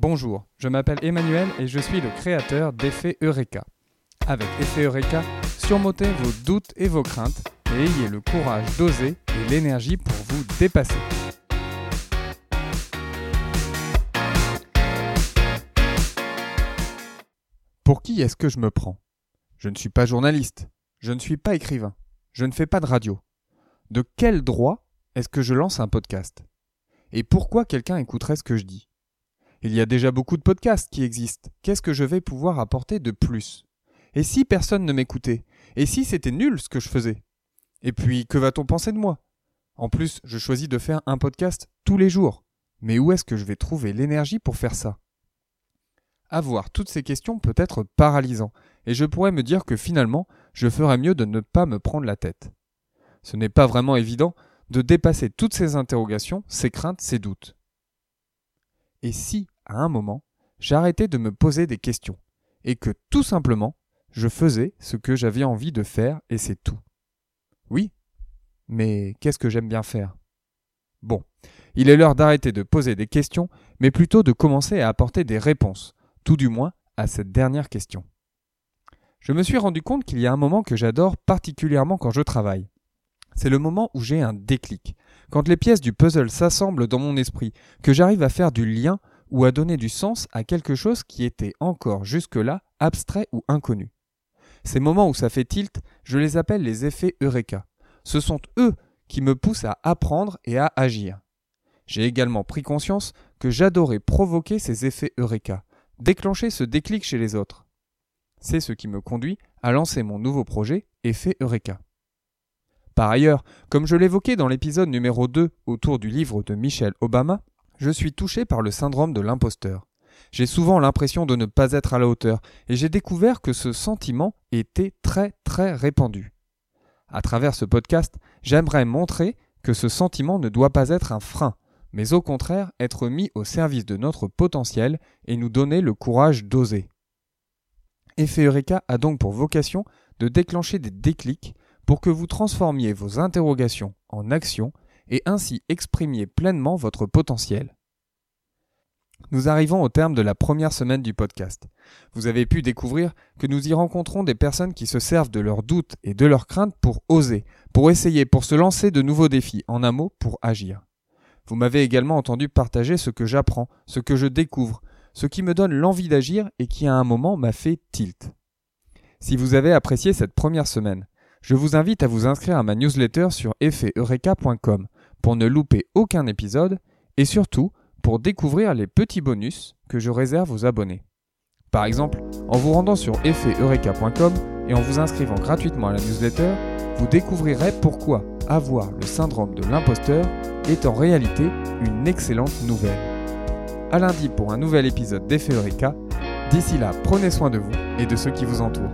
Bonjour, je m'appelle Emmanuel et je suis le créateur d'Effet Eureka. Avec Effet Eureka, surmontez vos doutes et vos craintes et ayez le courage d'oser et l'énergie pour vous dépasser. Pour qui est-ce que je me prends? Je ne suis pas journaliste, je ne suis pas écrivain, je ne fais pas de radio. De quel droit est-ce que je lance un podcast? Et pourquoi quelqu'un écouterait ce que je dis? Il y a déjà beaucoup de podcasts qui existent. Qu'est-ce que je vais pouvoir apporter de plus? Et si personne ne m'écoutait? Et si c'était nul ce que je faisais? Et puis, que va-t-on penser de moi? En plus, je choisis de faire un podcast tous les jours. Mais où est-ce que je vais trouver l'énergie pour faire ça? Avoir toutes ces questions peut être paralysant, et je pourrais me dire que finalement, je ferais mieux de ne pas me prendre la tête. Ce n'est pas vraiment évident de dépasser toutes ces interrogations, ces craintes, ces doutes. Et si, à un moment, j'arrêtais de me poser des questions, et que tout simplement, je faisais ce que j'avais envie de faire, et c'est tout. Oui, mais qu'est-ce que j'aime bien faire? Bon, il est l'heure d'arrêter de poser des questions, mais plutôt de commencer à apporter des réponses, tout du moins à cette dernière question. Je me suis rendu compte qu'il y a un moment que j'adore particulièrement quand je travaille. C'est le moment où j'ai un déclic, quand les pièces du puzzle s'assemblent dans mon esprit, que j'arrive à faire du lien ou à donner du sens à quelque chose qui était encore jusque-là abstrait ou inconnu. Ces moments où ça fait tilt, je les appelle les effets Eureka. Ce sont eux qui me poussent à apprendre et à agir. J'ai également pris conscience que j'adorais provoquer ces effets Eureka, déclencher ce déclic chez les autres. C'est ce qui me conduit à lancer mon nouveau projet Effet Eureka. Par ailleurs, comme je l'évoquais dans l'épisode numéro 2 autour du livre de Michelle Obama, je suis touché par le syndrome de l'imposteur. J'ai souvent l'impression de ne pas être à la hauteur, et j'ai découvert que ce sentiment était très très répandu. À travers ce podcast, j'aimerais montrer que ce sentiment ne doit pas être un frein, mais au contraire être mis au service de notre potentiel et nous donner le courage d'oser. Effet Eureka a donc pour vocation de déclencher des déclics pour que vous transformiez vos interrogations en actions et ainsi exprimiez pleinement votre potentiel. Nous arrivons au terme de la première semaine du podcast. Vous avez pu découvrir que nous y rencontrons des personnes qui se servent de leurs doutes et de leurs craintes pour oser, pour essayer, pour se lancer de nouveaux défis, en un mot, pour agir. Vous m'avez également entendu partager ce que j'apprends, ce que je découvre, ce qui me donne l'envie d'agir et qui à un moment m'a fait tilt. Si vous avez apprécié cette première semaine, je vous invite à vous inscrire à ma newsletter sur effeteureka.com pour ne louper aucun épisode et surtout pour découvrir les petits bonus que je réserve aux abonnés. Par exemple, en vous rendant sur effeteureka.com et en vous inscrivant gratuitement à la newsletter, vous découvrirez pourquoi avoir le syndrome de l'imposteur est en réalité une excellente nouvelle. À lundi pour un nouvel épisode d'Effet Eureka. D'ici là, prenez soin de vous et de ceux qui vous entourent.